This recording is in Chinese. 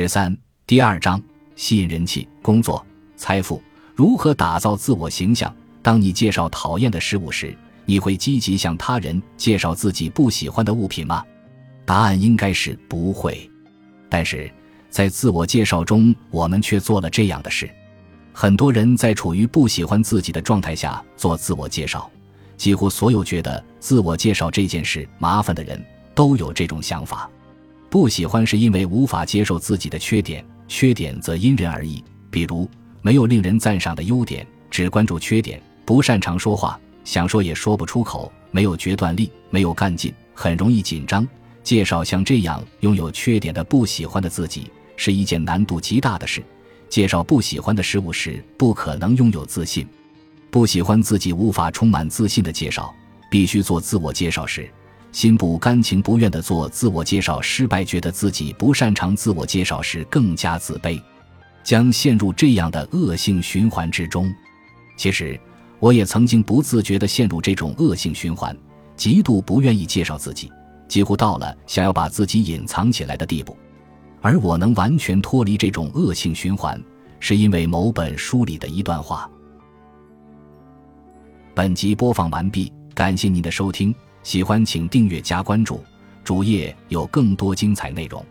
十三，第二章：吸引人气、工作、财富。如何打造自我形象？当你介绍讨厌的事物时，你会积极向他人介绍自己不喜欢的物品吗？答案应该是不会。但是在自我介绍中，我们却做了这样的事。很多人在处于不喜欢自己的状态下做自我介绍。几乎所有觉得自我介绍这件事麻烦的人都有这种想法。不喜欢是因为无法接受自己的缺点，缺点则因人而异。比如。没有令人赞赏的优点，只关注缺点，不擅长说话，想说也说不出口，没有决断力，没有干劲，很容易紧张。介绍像这样拥有缺点的不喜欢的自己，是一件难度极大的事。介绍不喜欢的事物时，不可能拥有自信。不喜欢自己无法充满自信的介绍，必须做自我介绍时，心不甘情不愿地做自我介绍，失败，觉得自己不擅长自我介绍时，更加自卑。将陷入这样的恶性循环之中。其实，我也曾经不自觉地陷入这种恶性循环，极度不愿意介绍自己，几乎到了想要把自己隐藏起来的地步。而我能完全脱离这种恶性循环，是因为某本书里的一段话。本集播放完毕，感谢您的收听，喜欢请订阅加关注，主页有更多精彩内容。